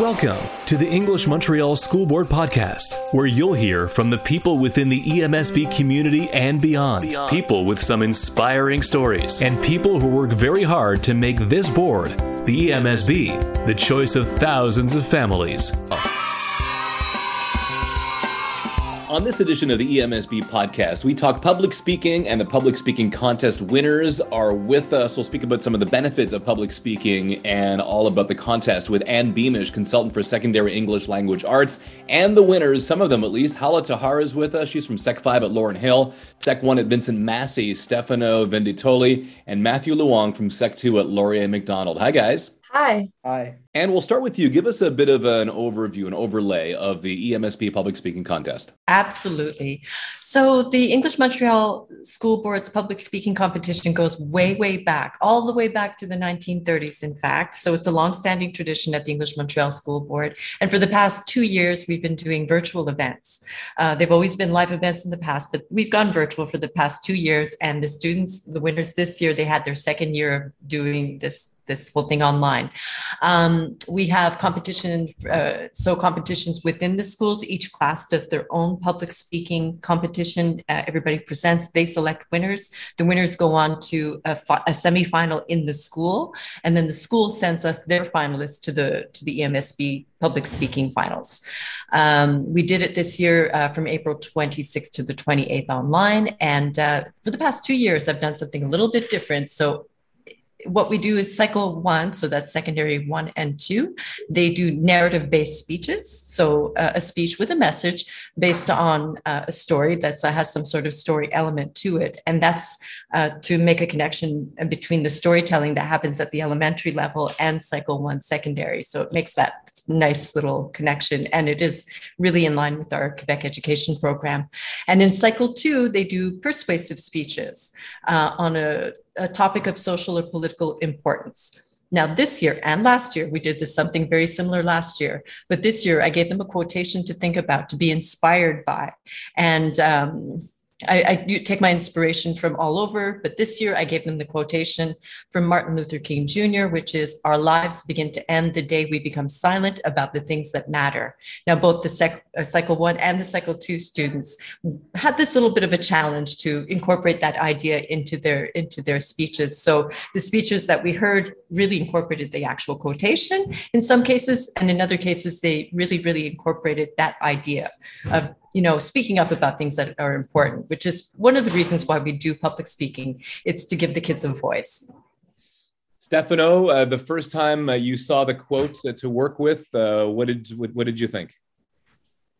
Welcome to the English Montreal School Board Podcast, where you'll hear from the people within the EMSB community and beyond. beyond. People with some inspiring stories, and people who work very hard to make this board, the EMSB, the choice of thousands of families. On this edition of the EMSB podcast, we talk public speaking, and the public speaking contest winners are with us. We'll speak about some of the benefits of public speaking and all about the contest with Anne Beamish, consultant for secondary English language arts, and the winners, some of them at least. Hala Tahar is with us. She's from Sec 5 at Laurenhill, Sec 1 at Vincent Massey, Stefano Venditoli, and Matthew Luong from Sec 2 at Laurier Macdonald. Hi, guys. Hi. Hi. And we'll start with you. Give us a bit of an overview, an overlay of the EMSB Public Speaking Contest. Absolutely. So, the English Montreal School Board's public speaking competition goes way, way back, all the way back to the 1930s, in fact. So, it's a long-standing tradition at the English Montreal School Board. And for the past two years, we've been doing virtual events. Uh, they've always been live events in the past, but we've gone virtual for the past two years. And the students, the winners this year, they had their second year of doing this this whole thing online. Um, we have competition, uh, so competitions within the schools. Each class does their own public speaking competition. Uh, everybody presents. They select winners. The winners go on to a, fi- a semifinal in the school, and then the school sends us their finalists to the to the EMSB public speaking finals. Um, we did it this year uh, from April 26th to the 28th online, and uh, for the past two years, I've done something a little bit different. So what we do is cycle one, so that's secondary one and two. They do narrative based speeches. So uh, a speech with a message based on uh, a story that uh, has some sort of story element to it. And that's uh, to make a connection between the storytelling that happens at the elementary level and cycle one secondary. So it makes that nice little connection. And it is really in line with our Quebec education program. And in cycle two, they do persuasive speeches uh, on a a topic of social or political importance. Now, this year and last year, we did this something very similar last year, but this year I gave them a quotation to think about, to be inspired by. And um, I, I, take my inspiration from all over, but this year I gave them the quotation from Martin Luther King Jr., which is Our lives begin to end the day we become silent about the things that matter. Now, both the sec, uh, cycle one and the cycle two students had this little bit of a challenge to incorporate that idea into their, into their speeches. So the speeches that we heard really incorporated the actual quotation in some cases, and in other cases, they really, really incorporated that idea of you know, speaking up about things that are important, which is one of the reasons why we do public speaking. It's to give the kids a voice. Stefano, uh, the first time uh, you saw the quote uh, to work with, uh, what did what, what, did you think?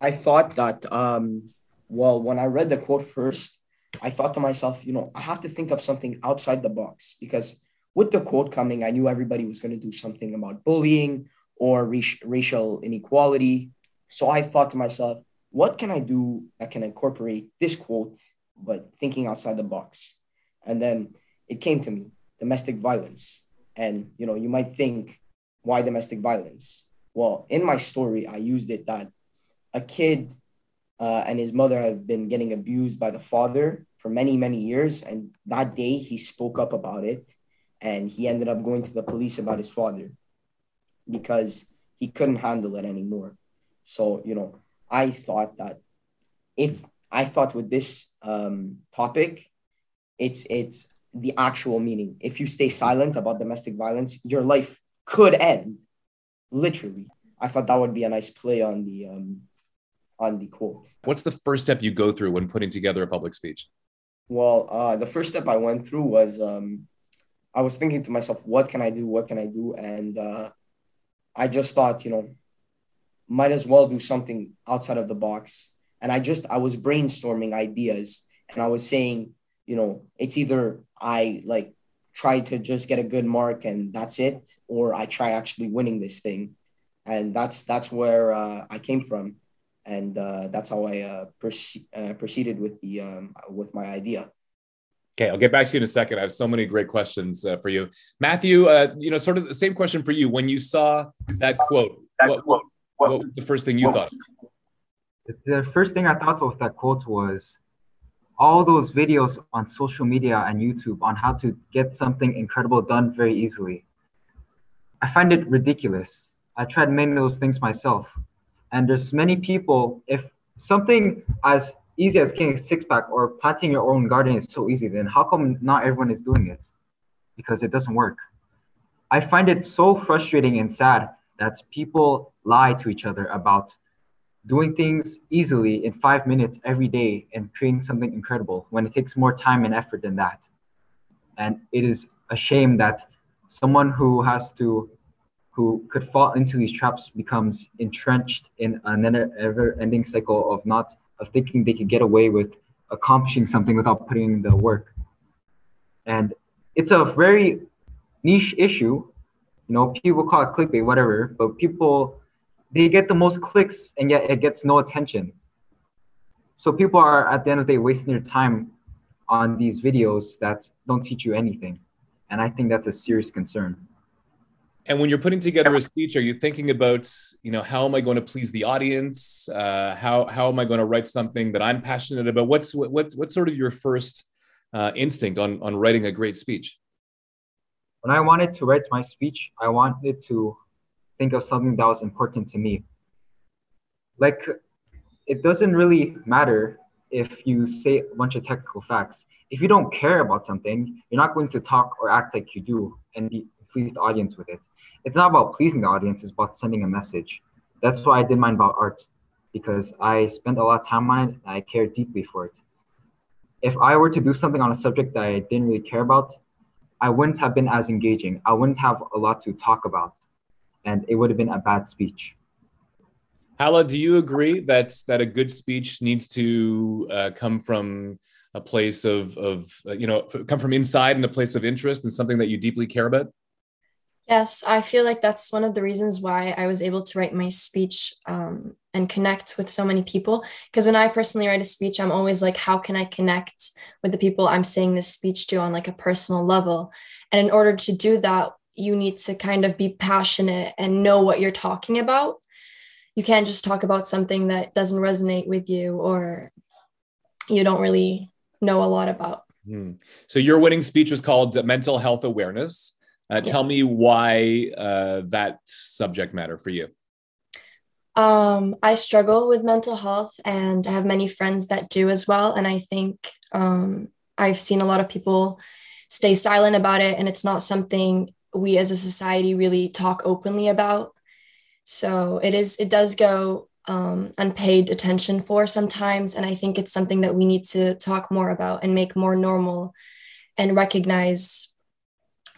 I thought that, um, well, when I read the quote first, I thought to myself, you know, I have to think of something outside the box because with the quote coming, I knew everybody was going to do something about bullying or racial inequality. So I thought to myself, what can I do that can incorporate this quote, but thinking outside the box? And then it came to me domestic violence. And, you know, you might think, why domestic violence? Well, in my story, I used it that a kid uh, and his mother have been getting abused by the father for many, many years. And that day he spoke up about it and he ended up going to the police about his father because he couldn't handle it anymore. So, you know, I thought that if I thought with this um, topic, it's it's the actual meaning. If you stay silent about domestic violence, your life could end, literally. I thought that would be a nice play on the um, on the quote. What's the first step you go through when putting together a public speech? Well, uh, the first step I went through was um, I was thinking to myself, what can I do? What can I do? And uh, I just thought, you know, might as well do something outside of the box. And I just, I was brainstorming ideas and I was saying, you know, it's either I like try to just get a good mark and that's it, or I try actually winning this thing. And that's, that's where uh, I came from. And uh, that's how I uh, uh, proceeded with the, um, with my idea. Okay, I'll get back to you in a second. I have so many great questions uh, for you, Matthew. Uh, you know, sort of the same question for you. When you saw that quote, that what, quote what, what was the first thing you thought? The first thing I thought of that quote was all those videos on social media and YouTube on how to get something incredible done very easily. I find it ridiculous I tried many of those things myself. And there's many people, if something as easy as getting a six pack or planting your own garden is so easy, then how come not everyone is doing it? Because it doesn't work. I find it so frustrating and sad that people lie to each other about doing things easily in five minutes every day and creating something incredible when it takes more time and effort than that. And it is a shame that someone who has to who could fall into these traps becomes entrenched in an ever-ending cycle of not of thinking they could get away with accomplishing something without putting in the work. And it's a very niche issue. You know, people call it clickbait, whatever, but people they get the most clicks and yet it gets no attention. So people are at the end of the day wasting their time on these videos that don't teach you anything. And I think that's a serious concern. And when you're putting together a speech, are you thinking about, you know, how am I going to please the audience? Uh, how how am I going to write something that I'm passionate about? What's what what what's sort of your first uh, instinct on on writing a great speech? When I wanted to write my speech, I wanted to think of something that was important to me. Like, it doesn't really matter if you say a bunch of technical facts. If you don't care about something, you're not going to talk or act like you do and please the audience with it it's not about pleasing the audience, it's about sending a message. That's why I did mine about art, because I spent a lot of time on it and I care deeply for it. If I were to do something on a subject that I didn't really care about, I wouldn't have been as engaging. I wouldn't have a lot to talk about, and it would have been a bad speech. Hala, do you agree that that a good speech needs to uh, come from a place of of uh, you know come from inside and a place of interest and something that you deeply care about? Yes, I feel like that's one of the reasons why I was able to write my speech um, and connect with so many people. Because when I personally write a speech, I'm always like, how can I connect with the people I'm saying this speech to on like a personal level? And in order to do that, you need to kind of be passionate and know what you're talking about. You can't just talk about something that doesn't resonate with you or you don't really know a lot about. Hmm. So your winning speech was called Mental Health Awareness. Uh, yeah. Tell me why uh, that subject matter for you. Um, I struggle with mental health, and I have many friends that do as well. And I think um, I've seen a lot of people stay silent about it, and it's not something we as a society really talk openly about. So it is. It does go um, unpaid attention for sometimes, and I think it's something that we need to talk more about and make more normal, and recognize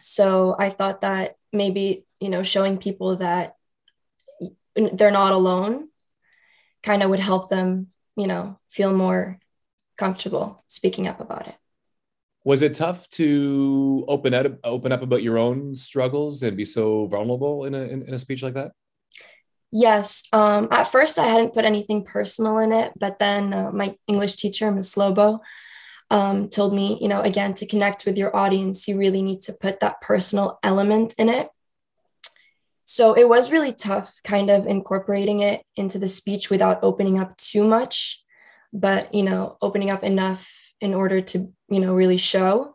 so I thought that maybe, you know, showing people that they're not alone kind of would help them, you know, feel more comfortable speaking up about it. Was it tough to open up open up about your own struggles and be so vulnerable in a in, in a speech like that? Yes. Um, at first, I hadn't put anything personal in it, but then uh, my English teacher, Ms. Lobo, um, told me, you know, again, to connect with your audience, you really need to put that personal element in it. So it was really tough kind of incorporating it into the speech without opening up too much, but, you know, opening up enough in order to, you know, really show.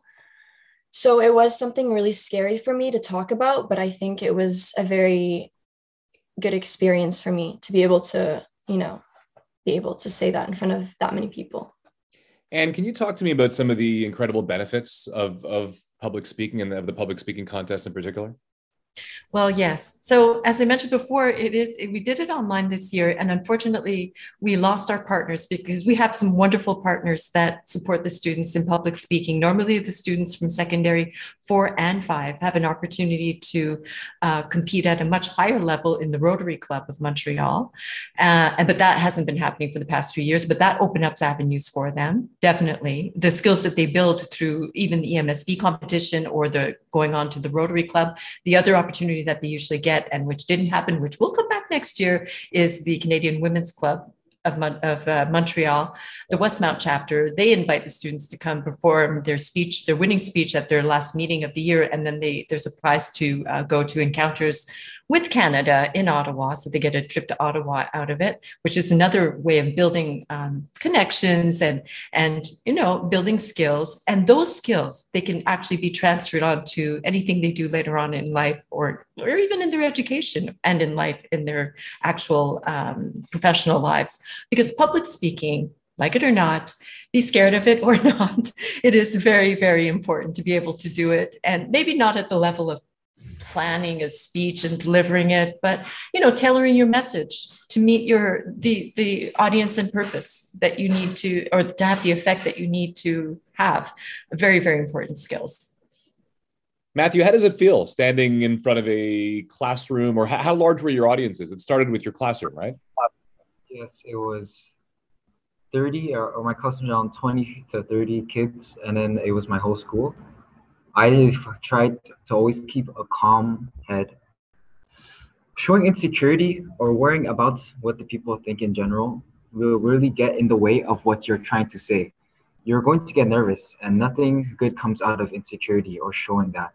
So it was something really scary for me to talk about, but I think it was a very good experience for me to be able to, you know, be able to say that in front of that many people. And can you talk to me about some of the incredible benefits of, of public speaking and of the public speaking contest in particular? Well, yes. So as I mentioned before, it is we did it online this year, and unfortunately, we lost our partners because we have some wonderful partners that support the students in public speaking. Normally, the students from secondary four and five have an opportunity to uh, compete at a much higher level in the Rotary Club of Montreal, uh, but that hasn't been happening for the past few years. But that opens up avenues for them, definitely. The skills that they build through even the EMSB competition or the going on to the Rotary Club, the other opportunity that they usually get and which didn't happen, which will come back next year, is the Canadian Women's Club of, of uh, Montreal, the Westmount chapter, they invite the students to come perform their speech, their winning speech at their last meeting of the year, and then they there's a prize to uh, go to encounters with Canada in Ottawa. So they get a trip to Ottawa out of it, which is another way of building um, connections and and you know building skills. And those skills they can actually be transferred on to anything they do later on in life, or or even in their education and in life in their actual um, professional lives. Because public speaking, like it or not, be scared of it or not, it is very very important to be able to do it, and maybe not at the level of planning a speech and delivering it but you know tailoring your message to meet your the the audience and purpose that you need to or to have the effect that you need to have. Very very important skills. Matthew how does it feel standing in front of a classroom or how, how large were your audiences? It started with your classroom right? Yes it was 30 or, or my classroom around 20 to 30 kids and then it was my whole school I tried to always keep a calm head. Showing insecurity or worrying about what the people think in general will really get in the way of what you're trying to say. You're going to get nervous, and nothing good comes out of insecurity or showing that.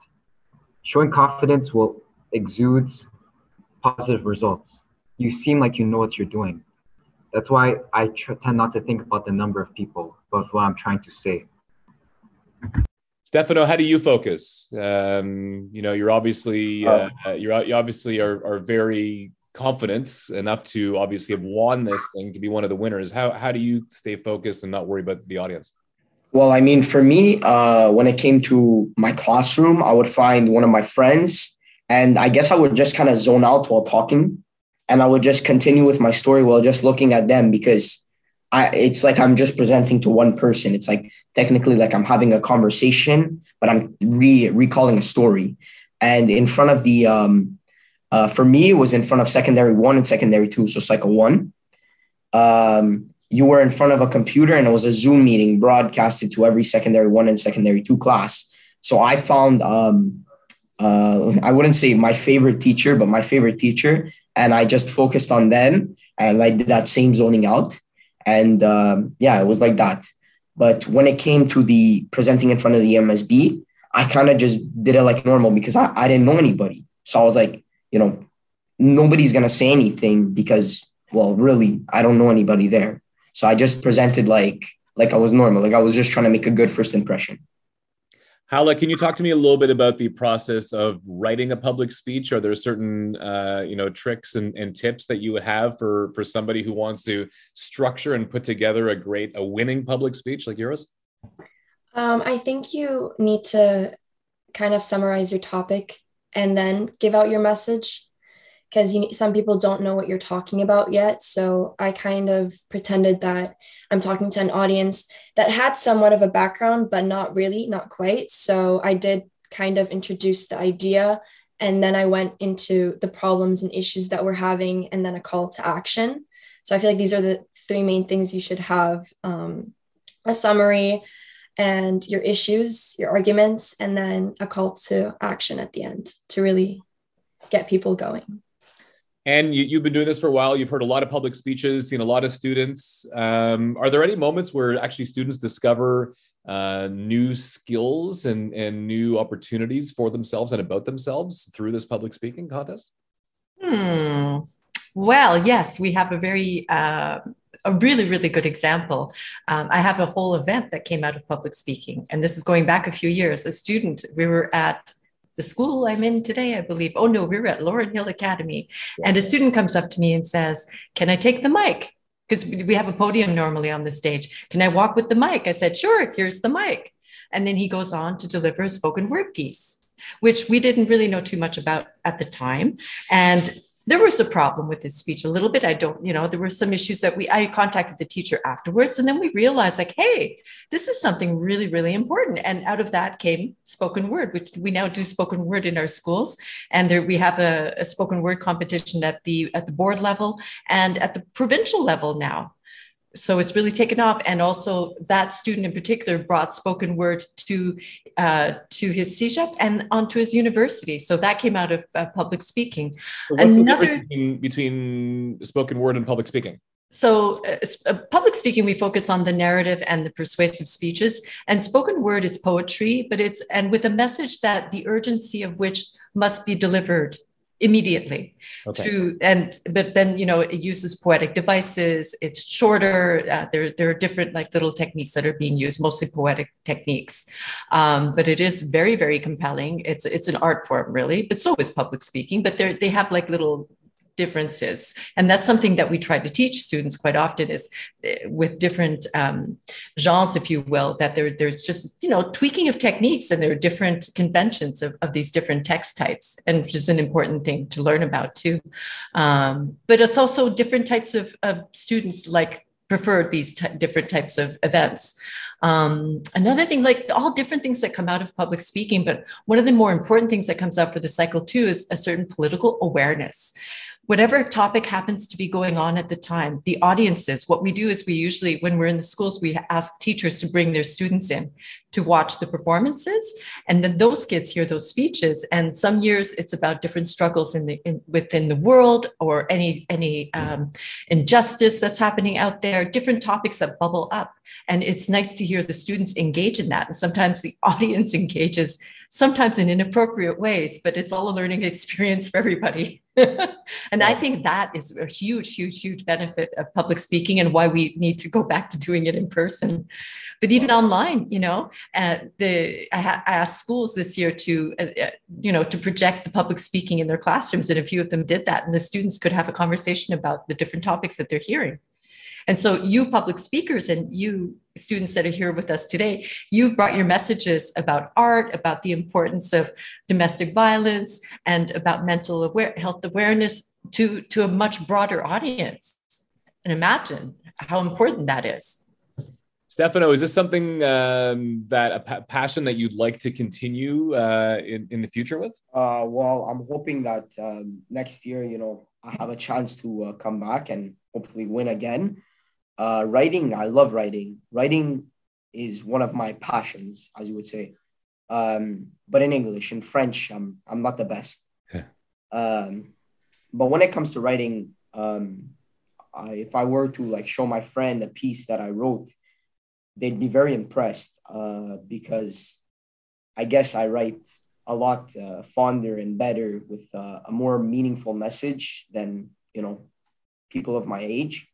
Showing confidence will exude positive results. You seem like you know what you're doing. That's why I tr- tend not to think about the number of people, but what I'm trying to say. Stefano, how do you focus? Um, you know, you're obviously uh, uh, you're you obviously are are very confident enough to obviously have won this thing to be one of the winners. How how do you stay focused and not worry about the audience? Well, I mean, for me, uh, when it came to my classroom, I would find one of my friends, and I guess I would just kind of zone out while talking, and I would just continue with my story while just looking at them because I it's like I'm just presenting to one person. It's like technically like I'm having a conversation, but I'm re recalling a story. And in front of the um uh, for me, it was in front of secondary one and secondary two, so cycle one. Um, you were in front of a computer and it was a Zoom meeting broadcasted to every secondary one and secondary two class. So I found um, uh, I wouldn't say my favorite teacher, but my favorite teacher, and I just focused on them and I did that same zoning out. And um, yeah, it was like that. But when it came to the presenting in front of the MSB, I kind of just did it like normal because I, I didn't know anybody. So I was like, you know, nobody's going to say anything because, well, really, I don't know anybody there. So I just presented like, like I was normal. Like I was just trying to make a good first impression. Hala, can you talk to me a little bit about the process of writing a public speech? Are there certain, uh, you know, tricks and, and tips that you would have for for somebody who wants to structure and put together a great, a winning public speech like yours? Um, I think you need to kind of summarize your topic and then give out your message because you some people don't know what you're talking about yet. So i kind of pretended that i'm talking to an audience that had somewhat of a background but not really not quite. So i did kind of introduce the idea and then i went into the problems and issues that we're having and then a call to action. So i feel like these are the three main things you should have um, a summary and your issues your arguments and then a call to action at the end to really get people going and you, have been doing this for a while. You've heard a lot of public speeches, seen a lot of students. Um, are there any moments where actually students discover uh, new skills and, and new opportunities for themselves and about themselves through this public speaking contest? Hmm. Well, yes, we have a very uh, a really, really good example. Um, I have a whole event that came out of public speaking, and this is going back a few years. A student, we were at the school I'm in today, I believe. Oh no, we are at Laurenhill Academy. And a student comes up to me and says, Can I take the mic? Because we have a podium normally on the stage. Can I walk with the mic? I said, Sure, here's the mic. And then he goes on to deliver a spoken word piece, which we didn't really know too much about at the time. And there was a problem with his speech a little bit. I don't, you know, there were some issues that we, I contacted the teacher afterwards. And then we realized, like, hey, this is something really, really important. And out of that came spoken word, which we now do spoken word in our schools. And there we have a, a spoken word competition at the at the board level and at the provincial level now so it's really taken off. And also that student in particular brought spoken word to uh, to his CEGEP and onto his university. So that came out of uh, public speaking. So what's Another, the difference between, between spoken word and public speaking? So uh, uh, public speaking we focus on the narrative and the persuasive speeches. And spoken word is poetry but it's and with a message that the urgency of which must be delivered immediately okay. through and but then you know it uses poetic devices. It's shorter. Uh, there there are different like little techniques that are being used mostly poetic techniques. Um, but it is very very compelling. It's it's an art form really but so is public speaking but they they have like little differences. And that's something that we try to teach students quite often is eh, with different um, genres if you will that there, there's just you know tweaking of techniques and there are different conventions of, of these different text types and which is an important thing to learn about too. Um, but it's also different types of, of students like prefer these t- different types of events. Um, another thing, like all different things that come out of public speaking, but one of the more important things that comes out for the cycle too is a certain political awareness whatever topic happens to be going on at the time, the audiences, what we do is we usually, when we're in the schools, we ask teachers to bring their students in to watch the performances. And then those kids hear those speeches. And some years it's about different struggles in the in, within the world or any any um, injustice that's happening out there, different topics that bubble up. And it's nice to hear the students engage in that. And sometimes the audience engages sometimes in inappropriate ways, but it's all a learning experience for everybody. and I think that is a huge, huge, huge benefit of public speaking and why we need to go back to doing it in person. But even online, you know, uh, the I, ha- I, asked schools this year to, uh, uh, you know, to project the public speaking in their classrooms, and a few of them did that, and the students could have a conversation about the different topics that they're hearing. And so, you public speakers and you students that are here with us today, you've brought your messages about art, about the importance of domestic violence, and about mental aware- health awareness to, to a much broader audience. And imagine how important that is. Stefano, is this something um, that a pa- passion that you'd like to continue uh, in, in the future with? Uh, well, I'm hoping that um, next year, you know, I have a chance to uh, come back and hopefully win again. Uh, writing, I love writing. Writing is one of my passions, as you would say. Um, but in English, in French, I'm I'm not the best. um, but when it comes to writing, um, I, if I were to like show my friend a piece that I wrote, they'd be very impressed uh, because I guess I write a lot uh, fonder and better with uh, a more meaningful message than you know people of my age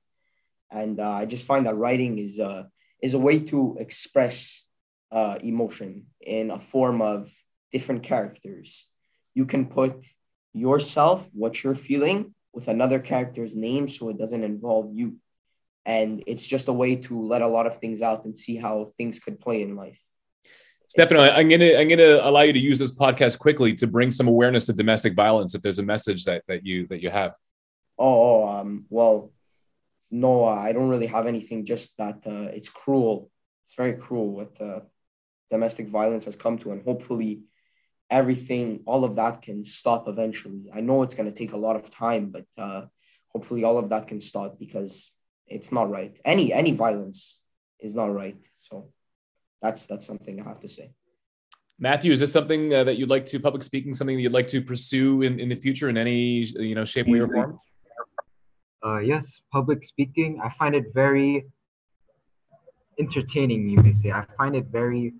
and uh, I just find that writing is uh, is a way to express uh, emotion in a form of different characters. You can put yourself, what you're feeling, with another character's name, so it doesn't involve you, and it's just a way to let a lot of things out and see how things could play in life. Stefano, I'm gonna I'm gonna allow you to use this podcast quickly to bring some awareness to domestic violence. If there's a message that that you that you have. Oh, oh um, well, no, I don't really have anything. Just that uh, it's cruel. It's very cruel what uh, domestic violence has come to, and hopefully, everything, all of that can stop eventually. I know it's going to take a lot of time, but uh, hopefully, all of that can stop because it's not right. Any any violence is not right. So that's that's something I have to say. Matthew, is this something uh, that you'd like to public speaking? Something that you'd like to pursue in, in the future in any you know shape, way, or form? Uh, yes, public speaking. I find it very entertaining, you may say. I find it very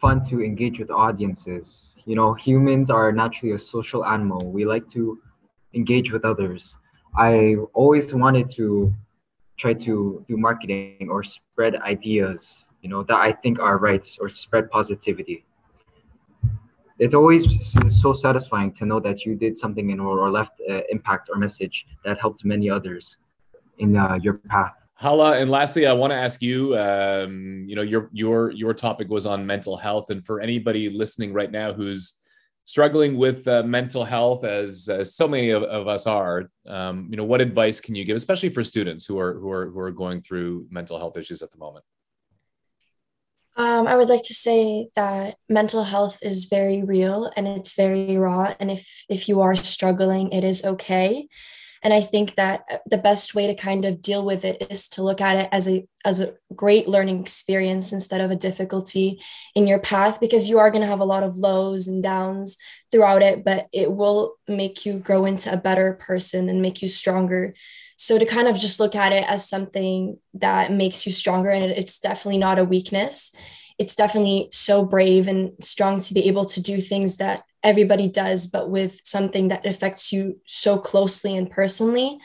fun to engage with audiences. You know, humans are naturally a social animal. We like to engage with others. I always wanted to try to do marketing or spread ideas, you know, that I think are right or spread positivity it's always so satisfying to know that you did something in, or, or left uh, impact or message that helped many others in uh, your path. Hala, and lastly, I want to ask you. Um, you know, your your your topic was on mental health, and for anybody listening right now who's struggling with uh, mental health, as, as so many of, of us are, um, you know, what advice can you give, especially for students who are who are who are going through mental health issues at the moment? Um, I would like to say that mental health is very real and it's very raw. And if if you are struggling, it is okay. And I think that uh, the best way to kind of deal with it is to look at it as a as a great learning experience instead of a difficulty in your path because you are going to have a lot of lows and downs throughout it, but it will make you grow into a better person and make you stronger. So to kind of just look at it as something that makes you stronger and it's definitely not a weakness. It's definitely so brave and strong to be able to do things that everybody does, but with something that affects you so closely and personally.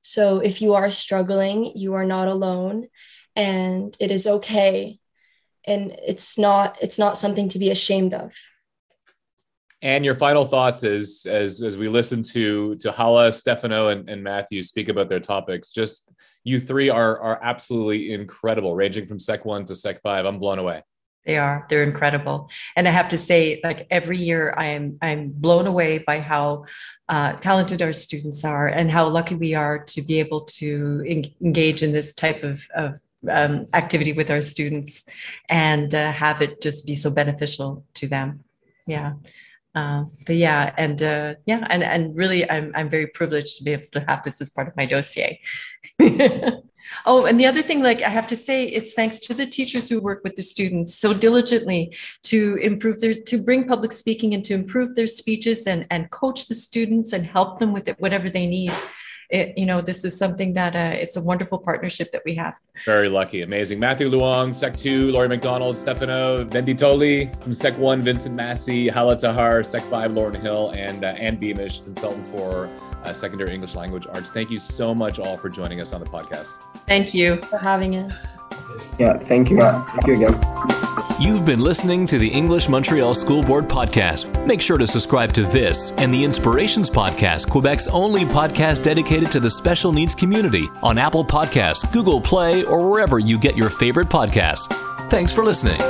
So if you are struggling, you are not alone and it is okay. And it's not it's not something to be ashamed of. And your final thoughts as as as we listen to to Hala, Stefano, and, and Matthew speak about their topics. Just you three are are absolutely incredible, ranging from Sec one to Sec five. I'm blown away. They are. They're incredible. And I have to say, like every year, I am I'm blown away by how uh, talented our students are and how lucky we are to be able to en- engage in this type of, of um, activity with our students and uh, have it just be so beneficial to them. Yeah. Uh, but yeah, and uh, yeah, and and really, I'm I'm very privileged to be able to have this as part of my dossier. oh, and the other thing, like I have to say, it's thanks to the teachers who work with the students so diligently to improve their to bring public speaking and to improve their speeches and and coach the students and help them with it whatever they need it, you know, this is something that uh, it's a wonderful partnership that we have. Very lucky. Amazing. Matthew Luong, Sec 2, Laurier Macdonald, Stefano Venditoli from Sec 1, Vincent Massey, Hala Tahar, Sec 5, Laurenhill, and uh, Ann Beamish, consultant for uh, secondary English language arts. Thank you so much all for joining us on the podcast. Thank you for having us. Yeah, thank you. Thank you again. You've been listening to the English Montreal School Board podcast. Make sure to subscribe to this and the Inspirations podcast, Quebec's only podcast dedicated to the special needs community on Apple Podcasts, Google Play, or wherever you get your favorite podcasts. Thanks for listening.